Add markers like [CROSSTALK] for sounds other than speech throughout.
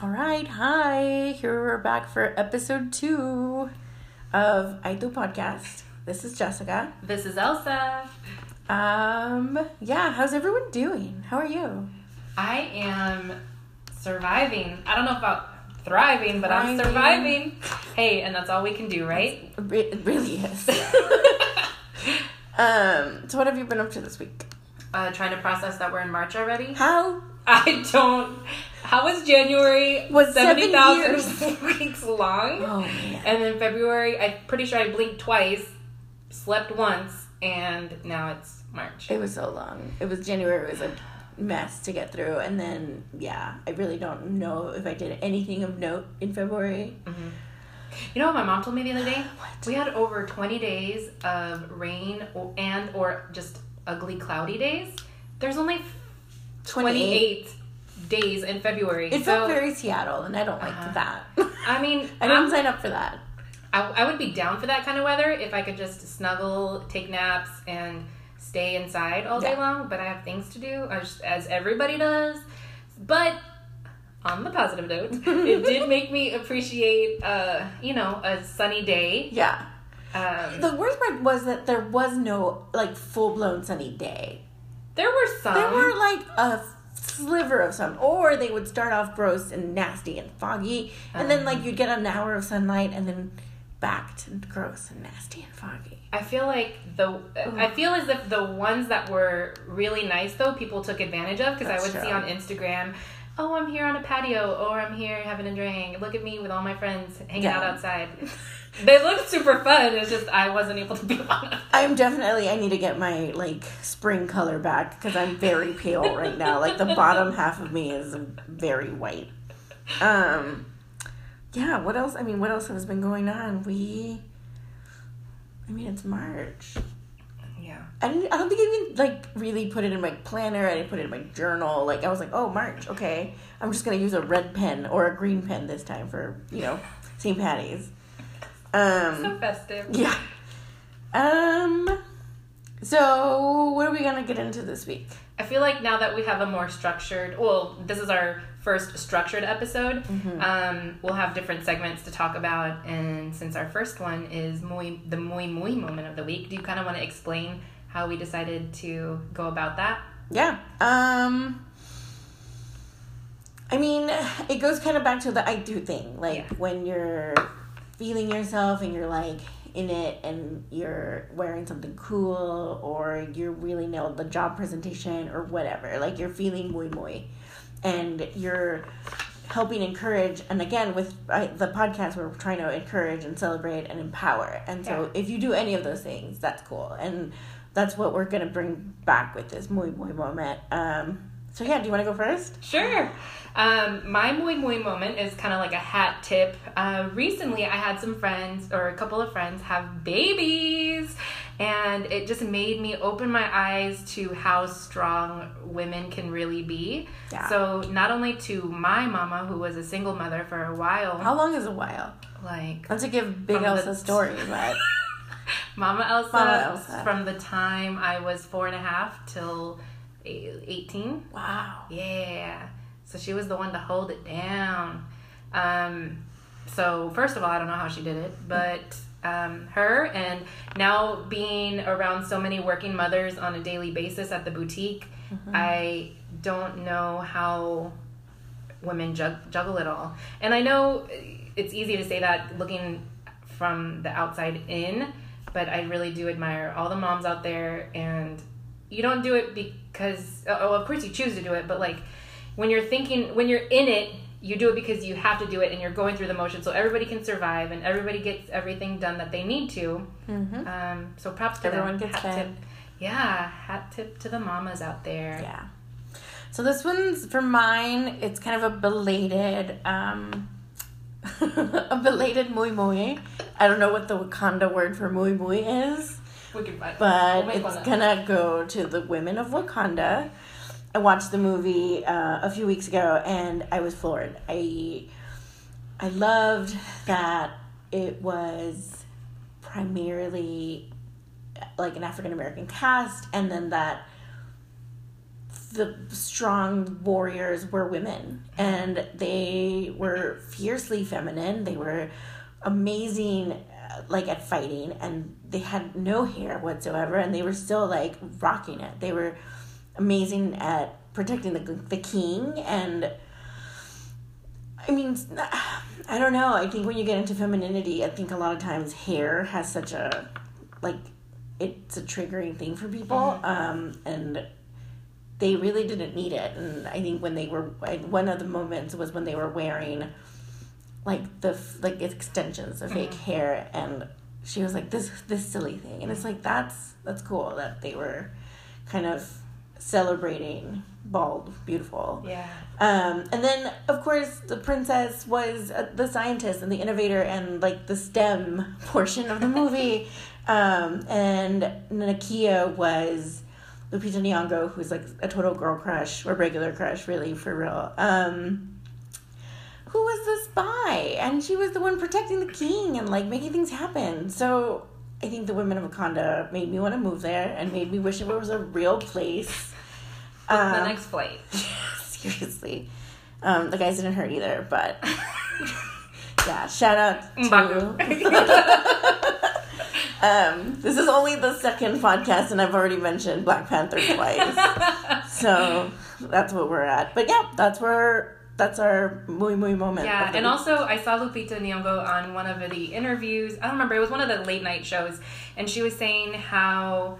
All right, hi. Here we're back for episode two of I Do Podcast. This is Jessica. This is Elsa. Um, yeah, how's everyone doing? How are you? I am surviving. I don't know about thriving, but I'm surviving. Hey, and that's all we can do, right? It really is. [LAUGHS] um, so what have you been up to this week? uh, trying to process that we're in March already. How? [LAUGHS] I don't. How was January? Was seven seventy thousand [LAUGHS] weeks long? Oh man. And then February, I'm pretty sure I blinked twice, slept once, and now it's March. It was so long. It was January It was a mess to get through, and then yeah, I really don't know if I did anything of note in February. Mm-hmm. You know what my mom told me the other day? [GASPS] What? We had over 20 days of rain and or just ugly cloudy days. There's only 28 days in February. It so felt very Seattle, and I don't like Uh-huh. that. I mean, [LAUGHS] I didn't I'm- sign up for that. I, I would be down for that kind of weather if I could just snuggle, take naps, and stay inside all day Yeah. long. But I have things to do, as, as everybody does. But on the positive note, [LAUGHS] it did make me appreciate, uh, you know, a sunny day. Yeah. Um, The worst part was that there was no like full blown sunny day. There were some. There were like a sliver of sun, or they would start off gross and nasty and foggy, and then like um. you'd get an hour of sunlight, and then back to gross and nasty and foggy. I feel like the I feel as if the ones that were really nice though people took advantage of because I would true. see on Instagram, oh I'm here on a patio or I'm here having a drink. Look at me with all my friends hanging Yeah. out outside. [LAUGHS] they looked super fun. It's just I wasn't able to be [LAUGHS] one. I'm definitely I need to get my like spring color back because I'm very pale right now. Like the bottom half of me is very white. Um, yeah. What else? I mean, what else has been going on? We. I mean, it's March. Yeah. I didn't. I don't think I even like really put it in my planner. I didn't put it in my journal. Like I was like, oh March, okay. I'm just gonna use a red pen or a green pen this time for you know St. Patty's. Um. So festive. Yeah. Um. So what are we gonna get into this week? I feel like now that we have a more structured, well, this is our first structured episode. Mm-hmm. Um, we'll have different segments to talk about, and since our first one is muy, the muy muy moment of the week, do you kind of want to explain how we decided to go about that? Yeah. Um. I mean, it goes kind of back to the I do thing. Like Yeah. when you're feeling yourself and you're like in it and you're wearing something cool or you're really nailed the job presentation or whatever. Like you're feeling muy muy. And you're helping encourage and again with the podcast we're trying to encourage and celebrate and empower. And so if you do any of those things that's cool. And that's what we're gonna bring back with this muy muy moment. Um so yeah do you want to go first? Sure. Um, my muy muy moment is kind of like a hat tip. Uh, recently, I had some friends or a couple of friends have babies, and it just made me open my eyes to how strong women can really be. Yeah. So not only to my mama, who was a single mother for a while, how long is a while like not to give big the- elsa story [LAUGHS] but Mama Elsa, Mama Elsa. from the time I was four and a half till eh, eighteen. wow Yeah. So she was the one to hold it down. Um, so first of all, I don't know how she did it, but um, her and now being around so many working mothers on a daily basis at the boutique, I don't know how women jug- juggle it all. And I know it's easy to say that looking from the outside in, but I really do admire all the moms out there and you don't do it because oh of course you choose to do it but like when you're thinking when you're in it you do it because you have to do it and you're going through the motion so everybody can survive and everybody gets everything done that they need to mm-hmm. um, so props to Everyone them gets hat tip yeah hat tip to the mamas out there Yeah. So this one's for mine. It's kind of a belated, um, [LAUGHS] a belated muy muy. I don't know what the Wakanda word for muy muy is, we can find but We'll it's gonna go to the women of Wakanda. I watched the movie uh, a few weeks ago, and I was floored. I I loved that it was primarily like an African American cast, and then that the strong warriors were women. And they were fiercely feminine. They were amazing uh, like at fighting and they had no hair whatsoever and they were still like rocking it. They were amazing at protecting the, the king and i mean i don't know i think when you get into femininity i think a lot of times hair has such a like it's a triggering thing for people Mm-hmm. um and they really didn't need it and i think when they were one of the moments was when they were wearing like the like extensions of fake Mm-hmm. hair and she was like this this silly thing and it's like that's that's cool that they were kind of celebrating bald beautiful Yeah. um, and then, of course, the princess was uh, the scientist and the innovator and like the STEM portion of the movie. [LAUGHS] um, and Nakia was Lupita Nyong'o, who's like a total girl crush or regular crush, really for real. Um, who was the spy, and she was the one protecting the king and like making things happen. So I think the women of Wakanda made me want to move there and made me wish it was a real place. [LAUGHS] the Um, next flight. [LAUGHS] Seriously. Um, the guys didn't hurt either, but [LAUGHS] yeah, shout out to. um, this is only the second podcast, and I've already mentioned Black Panther twice. so that's what we're at. But yeah, that's where that's our muy muy moment. Yeah, and week. also I saw Lupita Nyong'o on one of the interviews. I don't remember. It was one of the late night shows, and she was saying how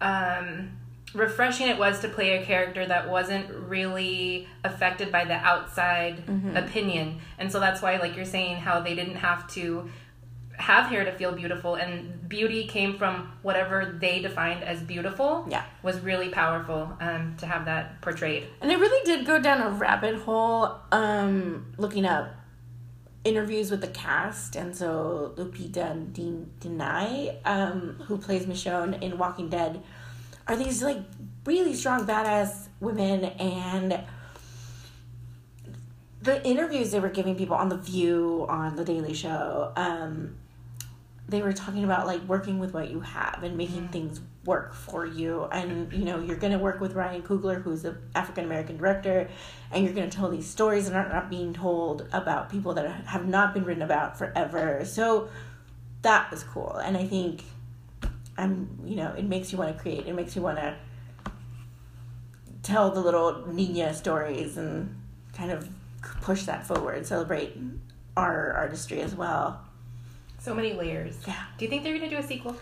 um, refreshing it was to play a character that wasn't really affected by the outside Mm-hmm. opinion, and so that's why, like you're saying, how they didn't have to have hair to feel beautiful, and beauty came from whatever they defined as beautiful. Yeah. was really powerful um, to have that portrayed. And it really did go down a rabbit hole um, looking up interviews with the cast. And so Lupita Din- Danai, um, who plays Michonne in Walking Dead, are these like really strong, badass women. And the interviews they were giving people on The View, on The Daily Show, um, they were talking about like working with what you have and making mm. things work for you. And you know you're going to work with ryan coogler who's an african american director and you're going to tell these stories that are not being told about people that have not been written about forever. So that was cool. And i think i'm you know it makes you want to create. It makes you want to tell the little nina stories and kind of push that forward celebrate our artistry as well So many layers. Yeah. Do you think they're going to do a sequel?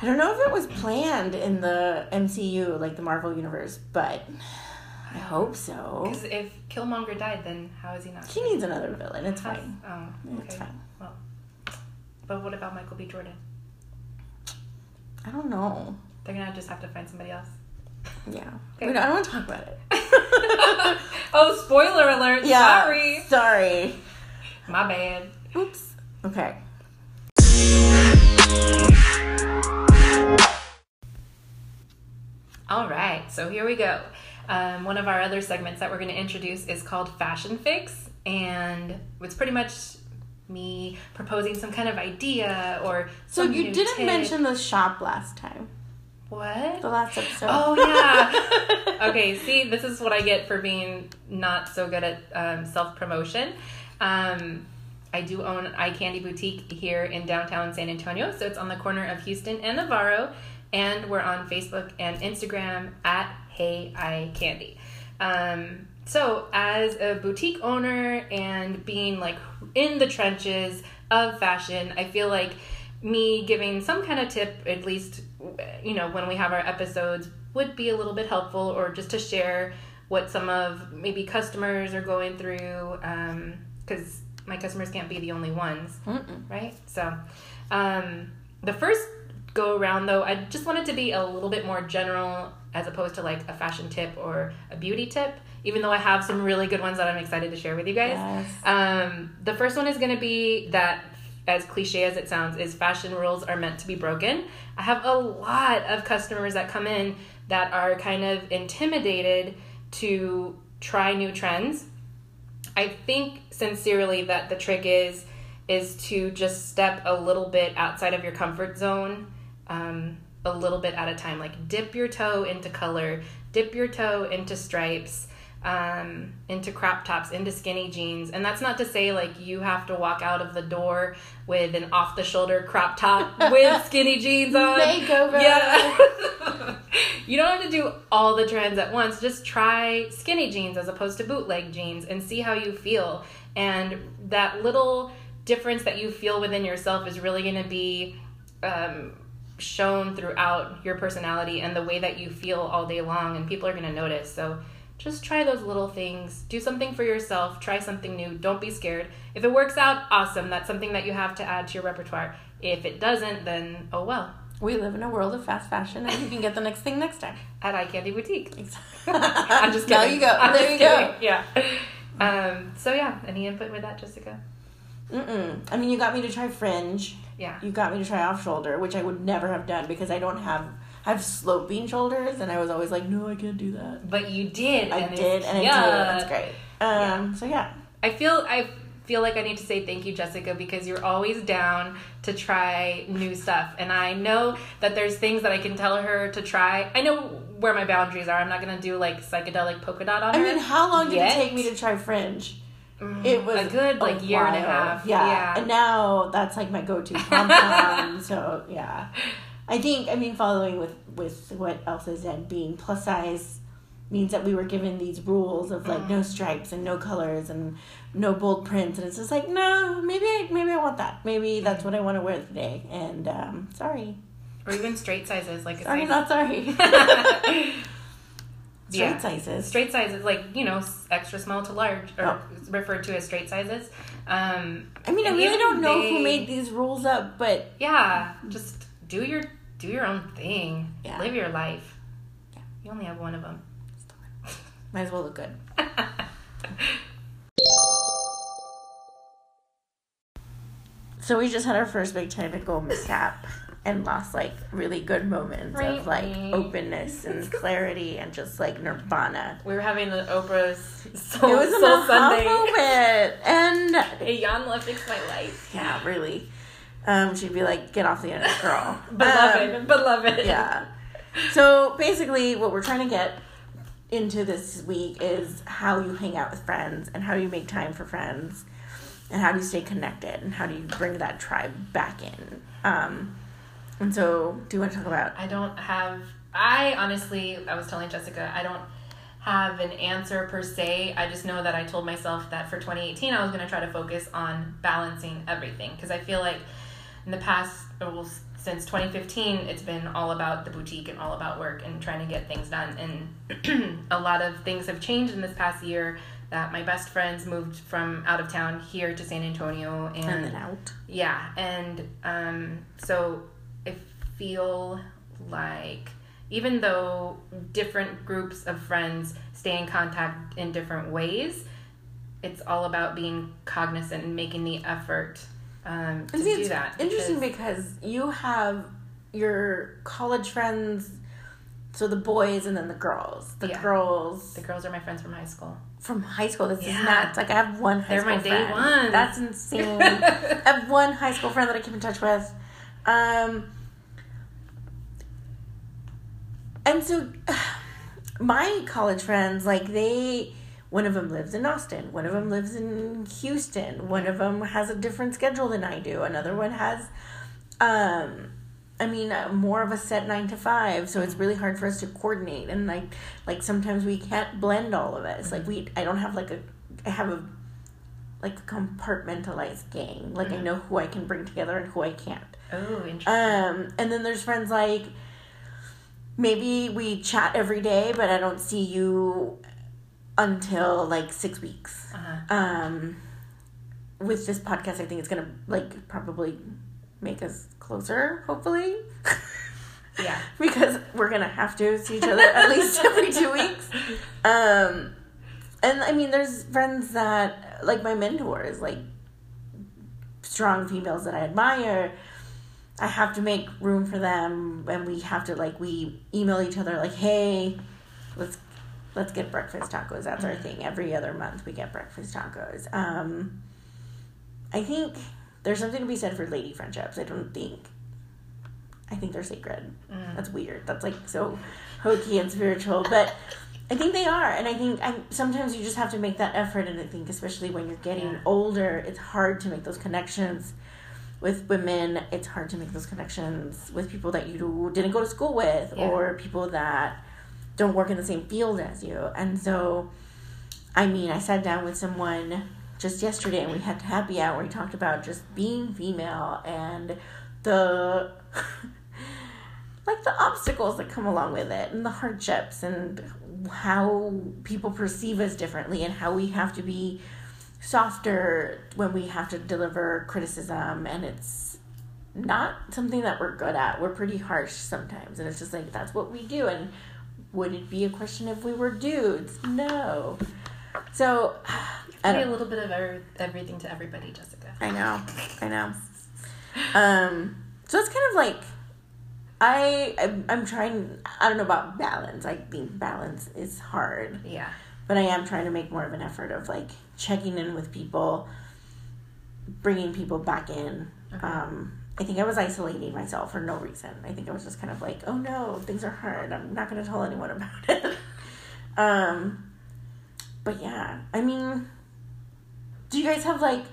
I don't know if it was planned in the MCU, like the Marvel universe, but I hope so. Because if Killmonger died, then how is he not? He needs another villain. It's Has- fine. Oh, okay. It's fine. Well, but what about Michael B. Jordan? I don't know. They're gonna just have to find somebody else. Yeah. Okay. I don't want to talk about it. [LAUGHS] oh, spoiler alert! yeah. Sorry, Sorry. my bad. Oops. Okay. All right, so here we go. Um, one of our other segments that we're going to introduce is called Fashion Fix, and it's pretty much me proposing some kind of idea or. So you didn't tip. mention the shop last time. what? The last episode. Oh yeah. [LAUGHS] okay. See, this is what I get for being not so good at um, self promotion. Um, I do own Eye Candy Boutique here in downtown San Antonio, so it's on the corner of Houston and Navarro, and we're on Facebook and Instagram at Hey Eye Candy. Um, so, as a boutique owner and being like in the trenches of fashion, I feel like me giving some kind of tip, at least, you know, when we have our episodes, would be a little bit helpful, or just to share what some of maybe customers are going through, because my customers can't be the only ones, Mm-mm. right? So, um, the first go around though, I just wanted to be a little bit more general as opposed to like a fashion tip or a beauty tip, even though I have some really good ones that I'm excited to share with you guys. Yes. Um, the first one is going to be that, as cliche as it sounds, is fashion rules are meant to be broken. I have a lot of customers that come in that are kind of intimidated to try new trends. I think sincerely that the trick is is to just step a little bit outside of your comfort zone, um, a little bit at a time. Like dip your toe into color, dip your toe into stripes um, into crop tops, into skinny jeans. And that's not to say like you have to walk out of the door with an off the shoulder crop top [LAUGHS] with skinny jeans on. Makeover. Yeah. [LAUGHS] you don't have to do all the trends at once. Just try skinny jeans as opposed to bootleg jeans and see how you feel. And that little difference that you feel within yourself is really going to be um, shown throughout your personality and the way that you feel all day long. And people are going to notice. So, just try those little things. Do something for yourself. Try something new. Don't be scared. If it works out, awesome. That's something that you have to add to your repertoire. If it doesn't, then oh well. We live in a world of fast fashion, and you can get the next thing next time. At Eye Candy Boutique. [LAUGHS] I'm just [LAUGHS] Now kidding. you go. I'm there you just go. Yeah. Um, so yeah, any input with that, Jessica? Mm-mm. I mean, you got me to try fringe. Yeah. You got me to try off shoulder, which I would never have done because I don't have. I have sloping shoulders, and I was always like, no, I can't do that. But you did. I and did, and I yeah. did. It's great. Um, So yeah, I feel I feel like I need to say thank you, Jessica, because you're always down to try new stuff. And I know that there's things that I can tell her to try. I know where my boundaries are. I'm not gonna do like psychedelic polka dot on I her. mean, how long did it take me to try fringe? Mm, It was a good like a year and a half. Yeah. Yeah. and now that's like my go-to pom pom. [LAUGHS] so yeah, I think I mean following with with what Elsa said, being plus size means that we were given these rules of like Mm. no stripes and no colors and no bold prints, and it's just like no, maybe I, maybe I want that. Maybe that's what I want to wear today. And um, sorry, or even straight sizes, like sorry, size. not sorry. [LAUGHS] [LAUGHS] Straight Yeah. sizes. straight sizes, like you know, extra small to large, or Oh. referred to as straight sizes. Um, I mean, I really don't know they- who made these rules up, but Yeah, just do your do your own thing. Yeah. Live your life. Yeah. You only have one of them. Might as well look good. [LAUGHS] So we just had our first big technical mishap and lost like really good moments of like openness and [LAUGHS] clarity and just like nirvana. we were having the Oprah's Soul, it was an Soul aha Sunday. moment, and Iyanla fixed my life. yeah, really, um, she'd be like, "Get off the internet, girl." [LAUGHS] Beloved, Um, beloved. yeah. So basically, what we're trying to get into this week is how you hang out with friends and how you make time for friends and how do you stay connected and how do you bring that tribe back in. Um, and so, do you want to talk about? I don't have. I honestly, I was telling Jessica, I don't have an answer per se. I just know that I told myself that for 2018, I was going to try to focus on balancing everything because I feel like in the past, well, since 2015, it's been all about the boutique and all about work and trying to get things done. And [CLEARS THROAT] a lot of things have changed in this past year. That my best friends moved from out of town here to San Antonio, and, And then out. yeah, and um, so I feel like even though different groups of friends stay in contact in different ways, it's all about being cognizant and making the effort um, to see, do it's that. interesting because- because you have your college friends, so the boys and then the girls. The Yeah. girls the girls are my friends from high school. from high school. This Yeah. is nuts. Like I have one high They're school my day friend. ones. That's insane. [LAUGHS] I have one high school friend that I keep in touch with. Um, and so [SIGHS] my college friends, like they, one of them lives in Austin, one of them lives in Houston, one of them has a different schedule than I do, another one has, um, I mean, uh, more of a set nine to five, so it's really hard for us to coordinate, and like, like sometimes we can't blend all of us. Like we, I don't have like a, I have a, like a compartmentalized gang. Like I know who I can bring together and who I can't. Oh, interesting. Um, and then there's friends like maybe we chat every day, but I don't see you until like six weeks. uh-huh. Um, with this podcast, I think it's gonna like probably make us closer, hopefully. [LAUGHS] Yeah. because we're gonna have to see each other at least [LAUGHS] every two weeks. Um, and I mean, there's friends that like my mentors, like strong females that I admire. I have to make room for them, and we have to like we email each other like, "Hey, let's let's get breakfast tacos." That's our thing. Every other month, we get breakfast tacos. Um, I think there's something to be said for lady friendships. I don't think I think they're sacred. Mm. That's weird. That's like so hokey and spiritual, but I think they are, and I think I sometimes you just have to make that effort. And I think especially when you're getting Yeah. older, it's hard to make those connections with women. It's hard to make those connections with people that you didn't go to school with, Yeah. or people that don't work in the same field as you. And so, I mean, I sat down with someone just yesterday, and we had to happy hour. We talked about just being female and the [LAUGHS] like the obstacles that come along with it and the hardships and how people perceive us differently and how we have to be softer when we have to deliver criticism and it's not something that we're good at. We're pretty harsh sometimes and it's just like that's what we do and would it be a question if we were dudes? No. So [SIGHS] I Be a little bit of every, everything to everybody, Jessica. I know. I know. Um, so it's kind of like I I'm, I'm trying. I don't know about balance. I think balance is hard, Yeah. but I am trying to make more of an effort of like checking in with people, bringing people back in. Okay. Um, I think I was isolating myself for no reason. I think I was just kind of like, oh no, things are hard. I'm not going to tell anyone about it. [LAUGHS] um, but yeah, I mean, do you guys have like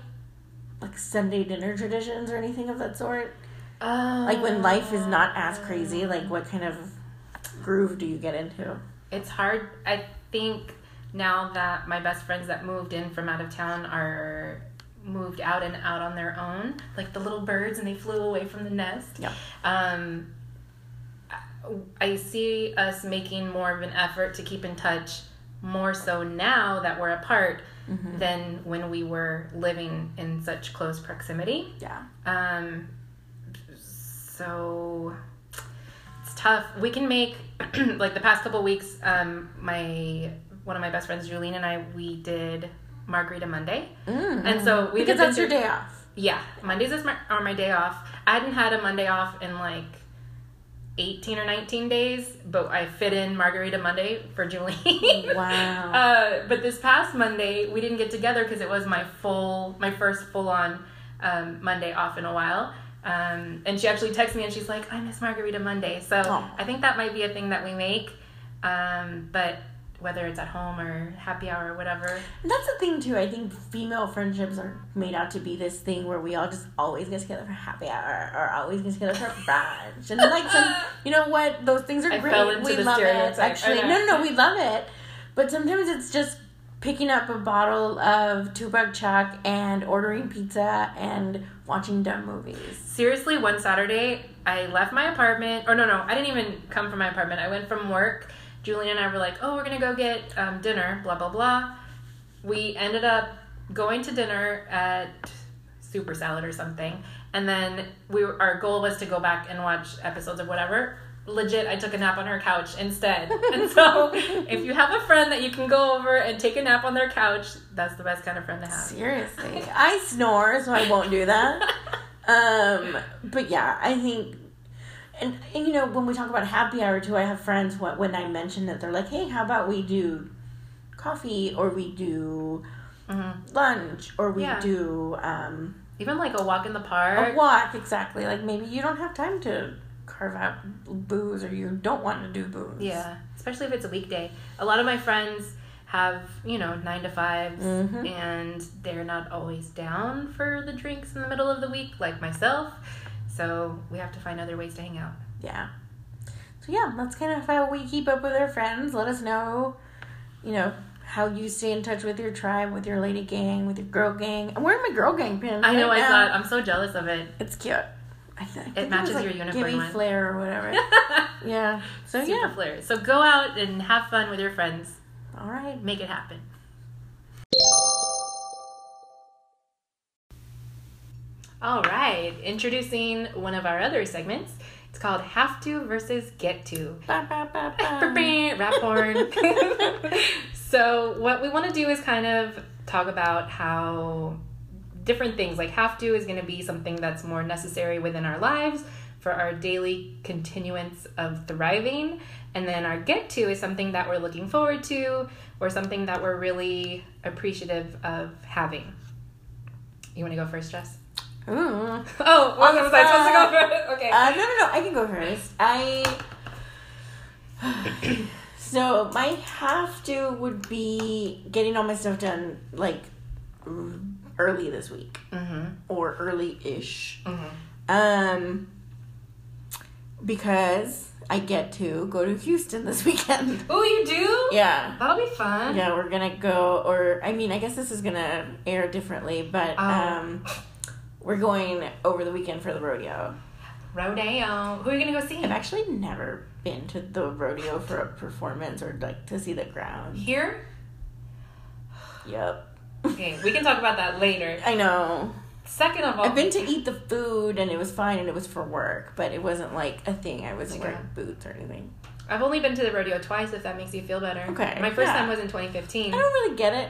like Sunday dinner traditions or anything of that sort? Like when life is not as crazy, like what kind of groove do you get into? It's hard. I think now that my best friends that moved in from out of town are moved out and out on their own, like the little birds, and they flew away from the nest. Yeah. Um, I see us making more of an effort to keep in touch more so now that we're apart Mm-hmm. than when we were living in such close proximity. Yeah. Um, so it's tough. We can make [CLEARS THROAT] like the past couple weeks. Um, my one of my best friends, Julene, and I, we did Margarita Monday. Mm-hmm. And so we've because that's your day off. Yeah, Mondays is my are my day off. I hadn't had a Monday off in like. 18 or 19 days, but I fit in Margarita Monday for Julie. [LAUGHS] Wow. Uh, but this past Monday, we didn't get together because it was my full, my first full on um, Monday off in a while. Um, and she actually texted me and she's like, I miss Margarita Monday. So Aw. I think that might be a thing that we make. Um, but whether it's at home or happy hour or whatever. And that's the thing too. I think female friendships are made out to be this thing where we all just always get together for happy hour or always get together for brunch. And like some, [LAUGHS] you know what? Those things are I great. we love it. Actually, no, no, no, we love it. But sometimes it's just picking up a bottle of buck chuck and ordering pizza and watching dumb movies. Seriously, one Saturday, I left my apartment. Or no, no, I didn't even come from my apartment. I went from work. Julie and I were like, oh, we're going to go get um, dinner, blah, blah, blah. We ended up going to dinner at Souper Salad or something. And then we were, our goal was to go back and watch episodes of whatever. Legit, I took a nap on her couch instead. [LAUGHS] and so, if you have a friend that you can go over and take a nap on their couch, that's the best kind of friend to have. Seriously, I snore, so I won't do that. [LAUGHS] Um, but yeah, I think, and, and you know, when we talk about happy hour too, I have friends what when I mention that they're like, hey, how about we do coffee or we do Mhm. lunch or we Yeah. do um, Even like a walk in the park. a walk exactly. Like maybe you don't have time to carve out booze or you don't want to do booze. Yeah, especially if it's a weekday. A lot of my friends have, you know, nine to 5s Mhm. and they're not always down for the drinks in the middle of the week, like myself. So we have to find other ways to hang out. Yeah. So yeah, that's kind of how we keep up with our friends. Let us know, you know, how you stay in touch with your tribe, with your lady gang, with your girl gang. I'm wearing my girl gang pin. I know, right I now. thought, I'm so jealous of it. It's cute. I th- I think matches was, your uniform. Gimme one. Flair or whatever. [LAUGHS] yeah. So Super yeah. flair. So go out and have fun with your friends. All right. Make it happen. All right, introducing one of our other segments. It's called Have to versus Get to. [LAUGHS] Rap horn. [LAUGHS] so, what we want to do is kind of talk about how different things like have to is going to be something that's more necessary within our lives for our daily continuance of thriving. And then our get to is something that we're looking forward to or something that we're really appreciative of having. You want to go first, Jess? Ooh. Oh, On was, was I supposed to go first? Okay. Uh, no, no, no. I can go first. I. [COUGHS] so my have to would be getting all my stuff done like early this week mm-hmm. or early ish. Mm-hmm. Um, because I get to go to Houston this [LAUGHS] weekend. Oh, you do? Yeah. That'll be fun. Yeah, we're gonna go, or I mean, I guess this is gonna air differently, but Oh. um, [LAUGHS] we're going over the weekend for the rodeo. Rodeo. Who are you gonna go see? I've actually never been to the rodeo for a performance or like to see the ground. Here? Yep. Okay, we can talk about that later. I know. Second of all, I've been to eat the food and it was fine and it was for work, but it wasn't like a thing. I wasn't Yeah. wearing boots or anything. I've only been to the rodeo twice. If that makes you feel better. Okay, My first yeah. time was in 2015. I don't really get it.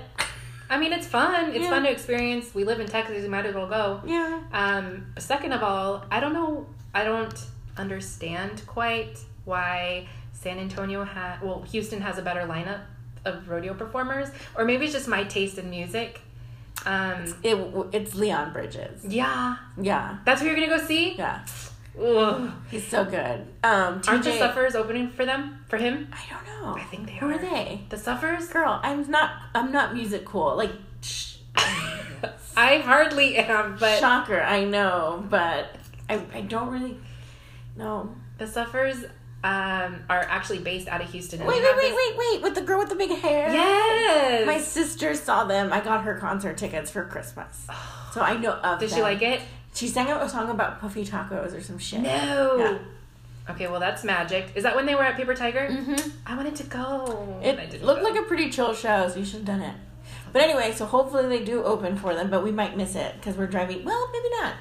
I mean, it's fun. It's Yeah. fun to experience. We live in Texas. You might as well go. Yeah. Um, second of all, I don't know. I don't understand quite why San Antonio has. Well, Houston has a better lineup of rodeo performers, or maybe it's just my taste in music. Um, It it's Leon Bridges. yeah, Yeah. that's who you're gonna go see. Yeah. Ugh. He's so good. Um, Aren't the TJ Suffers opening for them? For him? I don't know. I think they Who are. are they? The Suffers? Girl, I'm not. I'm not music cool. Like, sh- [LAUGHS] I hardly am, but shocker. I know, but I I don't really know. the Suffers um, are actually based out of Houston. Wait, wait, wait, this- wait, wait! With the girl with the big hair. Yes. My sister saw them. I got her concert tickets for Christmas, [SIGHS] so I know of. Did she like it? She sang out a song about puffy tacos or some shit. No. Yeah. Okay, well that's magic. Is that when they were at Paper Tiger? Mm-hmm. I wanted to go. and I It didn't looked go. like a pretty chill show, so you should have done it. But anyway, so hopefully they do open for them, but we might miss it because we're driving. Well, maybe not.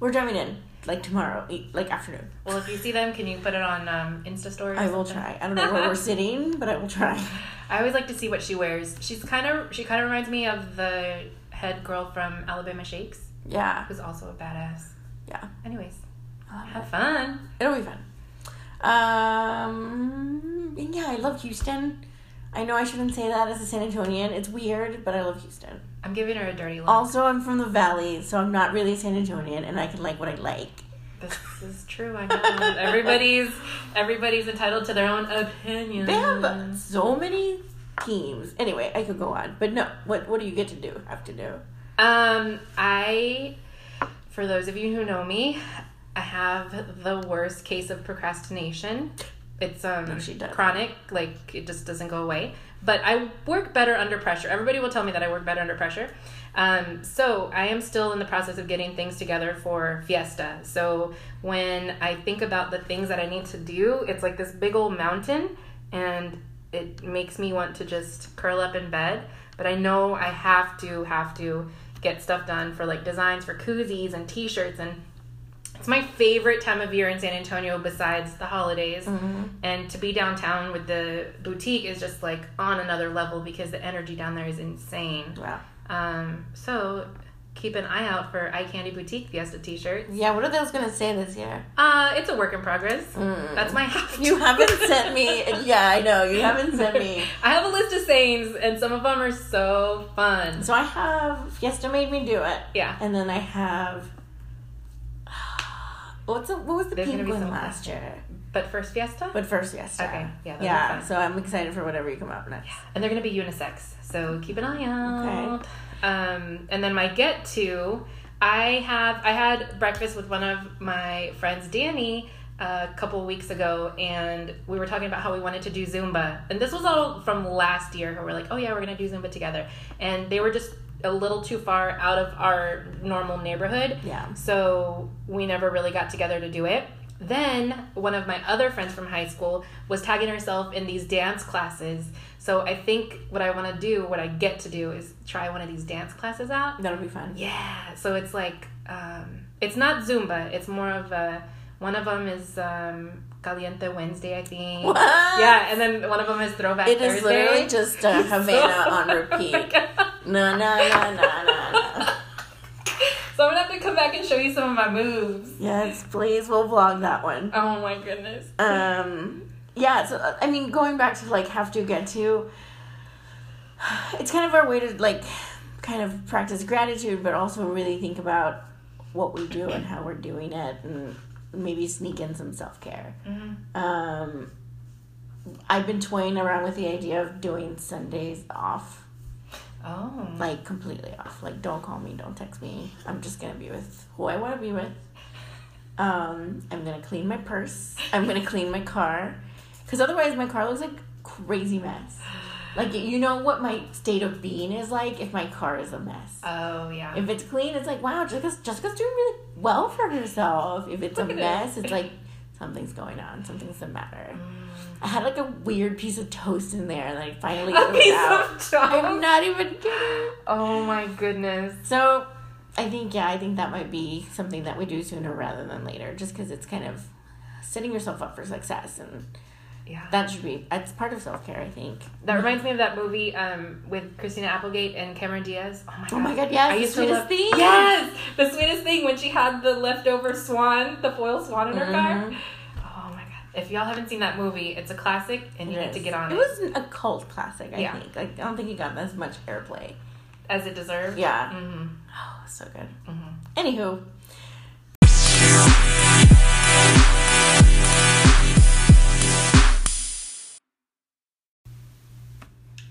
We're driving in like tomorrow, e- like afternoon. Well, if you see them, can you put it on um, Insta story? I will something? try. I don't know where we're [LAUGHS] sitting, but I will try. I always like to see what she wears. She's kind of she kind of reminds me of the head girl from Alabama Shakes, Yeah, who's also a badass. yeah. Anyways, have it. fun. It'll be fun. Um, yeah, I love Houston. I know I shouldn't say that as a San Antonian. It's weird, but I love Houston. I'm giving her a dirty look. Also, I'm from the Valley, so I'm not really a San Antonian, and I can like what I like. This is true. I know everybody's everybody's entitled to their own opinion. They have so many teams. Anyway, I could go on, but no. What what do you get to do? Have to do? Um, I, for those of you who know me, I have the worst case of procrastination. It's um No, she doesn't. chronic, like it just doesn't go away. But I work better under pressure. Everybody will tell me that I work better under pressure. Um, so I am still in the process of getting things together for Fiesta. So when I think about the things that I need to do, it's like this big old mountain, and it makes me want to just curl up in bed. But I know I have to have to get stuff done for like designs for koozies and T-shirts and it's my favorite time of year in San Antonio besides the holidays. Mm-hmm. And to be downtown with the boutique is just like on another level because the energy down there is insane. Wow. Um, so keep an eye out for Eye Candy Boutique Fiesta t-shirts. Yeah. What are those gonna say this year? Uh, it's a work in progress. Mm. That's my have You [LAUGHS] haven't sent me. Yeah, I know you haven't sent me. [LAUGHS] I have a list of sayings and some of them are so fun. So I have Fiesta made me do it, Yeah. and then I have. [GASPS] What's the, what was the There's pink one last year? But first Fiesta? But first Fiesta. Okay, yeah, yeah. So I'm excited for whatever you come up next. and they're gonna be unisex, so keep an eye out. Um, and then my get to, I have I had breakfast with one of my friends, Danny, a couple weeks ago, and we were talking about how we wanted to do Zumba, and this was all from last year. Where we're like, oh yeah, we're gonna do Zumba together, and they were just a little too far out of our normal neighborhood. Yeah. So we never really got together to do it. Then one of my other friends from high school was tagging herself in these dance classes. So I think what I want to do, what I get to do, is try one of these dance classes out. That'll be fun. Yeah. So it's like, um, it's not Zumba. It's more of a. One of them is um, Caliente Wednesday, I think. What? Yeah, and then one of them is Throwback It Thursday. is literally just uh, [LAUGHS] Havana on [LAUGHS] repeat. No, no, no, no, no, no. So I'm gonna have to come back and show you some of my moves. Yes, please. We'll vlog that one. Oh my goodness. Um, yeah. So uh, I mean, going back to like have to get to. It's kind of our way to like, kind of practice gratitude, but also really think about what we do and how we're doing it, and maybe sneak in some self care. Mm-hmm. Um, I've been toying around with the idea of doing Sundays off, Oh. like completely off. Like, don't call me, don't text me. I'm just gonna be with who I want to be with. Um, I'm gonna clean my purse. I'm gonna clean my car, because otherwise my car looks like crazy mess. Like you know what my state of being is like if my car is a mess. Oh yeah. If it's clean, it's like wow, Jessica's Jessica's doing really well for herself. If it's Look a mess, it. it's like something's going on, something's the matter. Mm. I had like a weird piece of toast in there, and I finally A piece out. of I'm not even kidding. Oh my goodness. So, I think yeah, I think that might be something that we do sooner rather than later, just because it's kind of setting yourself up for success, and Yeah. that should be that's part of self care. I think. That reminds me of that movie um, with Christina Applegate and Cameron Diaz. Oh my god. Oh my God, yes, I The used to Sweetest love- Thing. Yes, the sweetest thing when she had the leftover swan, the foil swan in her car. Mhm. Oh my god! If y'all haven't seen that movie, it's a classic, and you need to get on it, It was a cult classic, I Yeah. think. Like I don't think it got as much airplay. as it deserved. Yeah. Mm-hmm. Oh, so good. Mm-hmm. Anywho,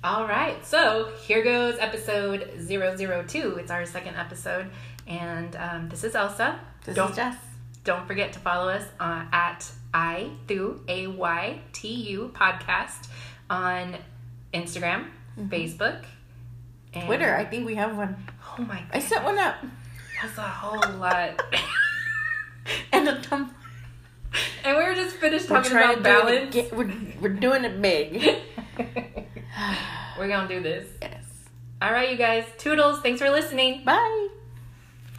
All right, so here goes episode 002. It's our second episode, and um, this is Elsa. this don't is Jess. don't forget to follow us uh, at I through A Y T U podcast on Instagram, Facebook, and Twitter. I think we have one. Oh my god, I set one up. that's a whole lot. [LAUGHS] And a Tumblr. and we were just finished We're talking about to do it. balance. Get, we're, we're doing it big. [LAUGHS] we're gonna do this. yes. All right, you guys. Toodles. Thanks for listening. Bye.